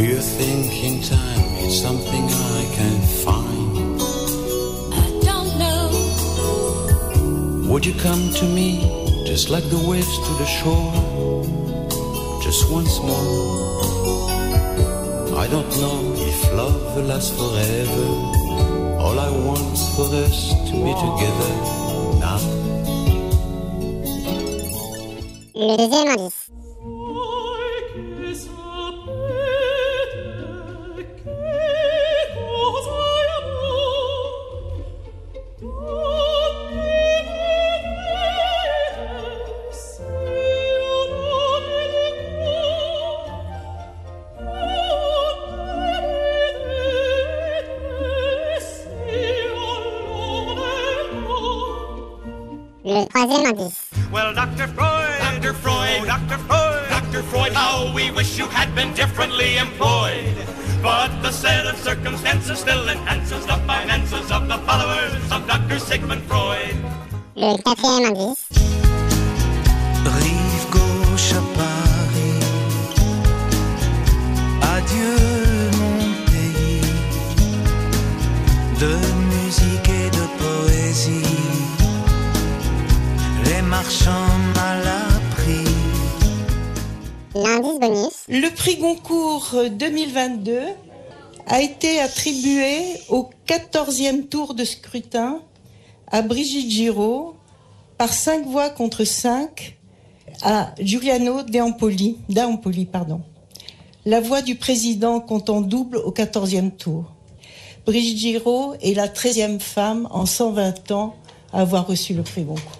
Do you think in time it's something I can find? I don't know. Would you come to me just like the waves to the shore? Just once more. I don't know if love will last forever. All I want's for us to be together now. Le deuxième indice. Le troisième indice. Well, Dr. Freud, Dr. Freud, Dr. Freud, Dr. Freud, how we wish you had been differently employed. But the set of circumstances still enhances the finances of the followers of Dr. Sigmund Freud. Le quatrième indice. Rive gauche à Paris, adieu mon pays, de les marchands mal appris. L'indice bonus. Le prix Goncourt 2022 a été attribué au 14e tour de scrutin à Brigitte Giraud par 5 voix contre 5 à Giuliano D'Ampoli, D'Ampoli, pardon. La voix du président compte en double au 14e tour. Brigitte Giraud est la 13e femme en 120 ans à avoir reçu le prix Goncourt.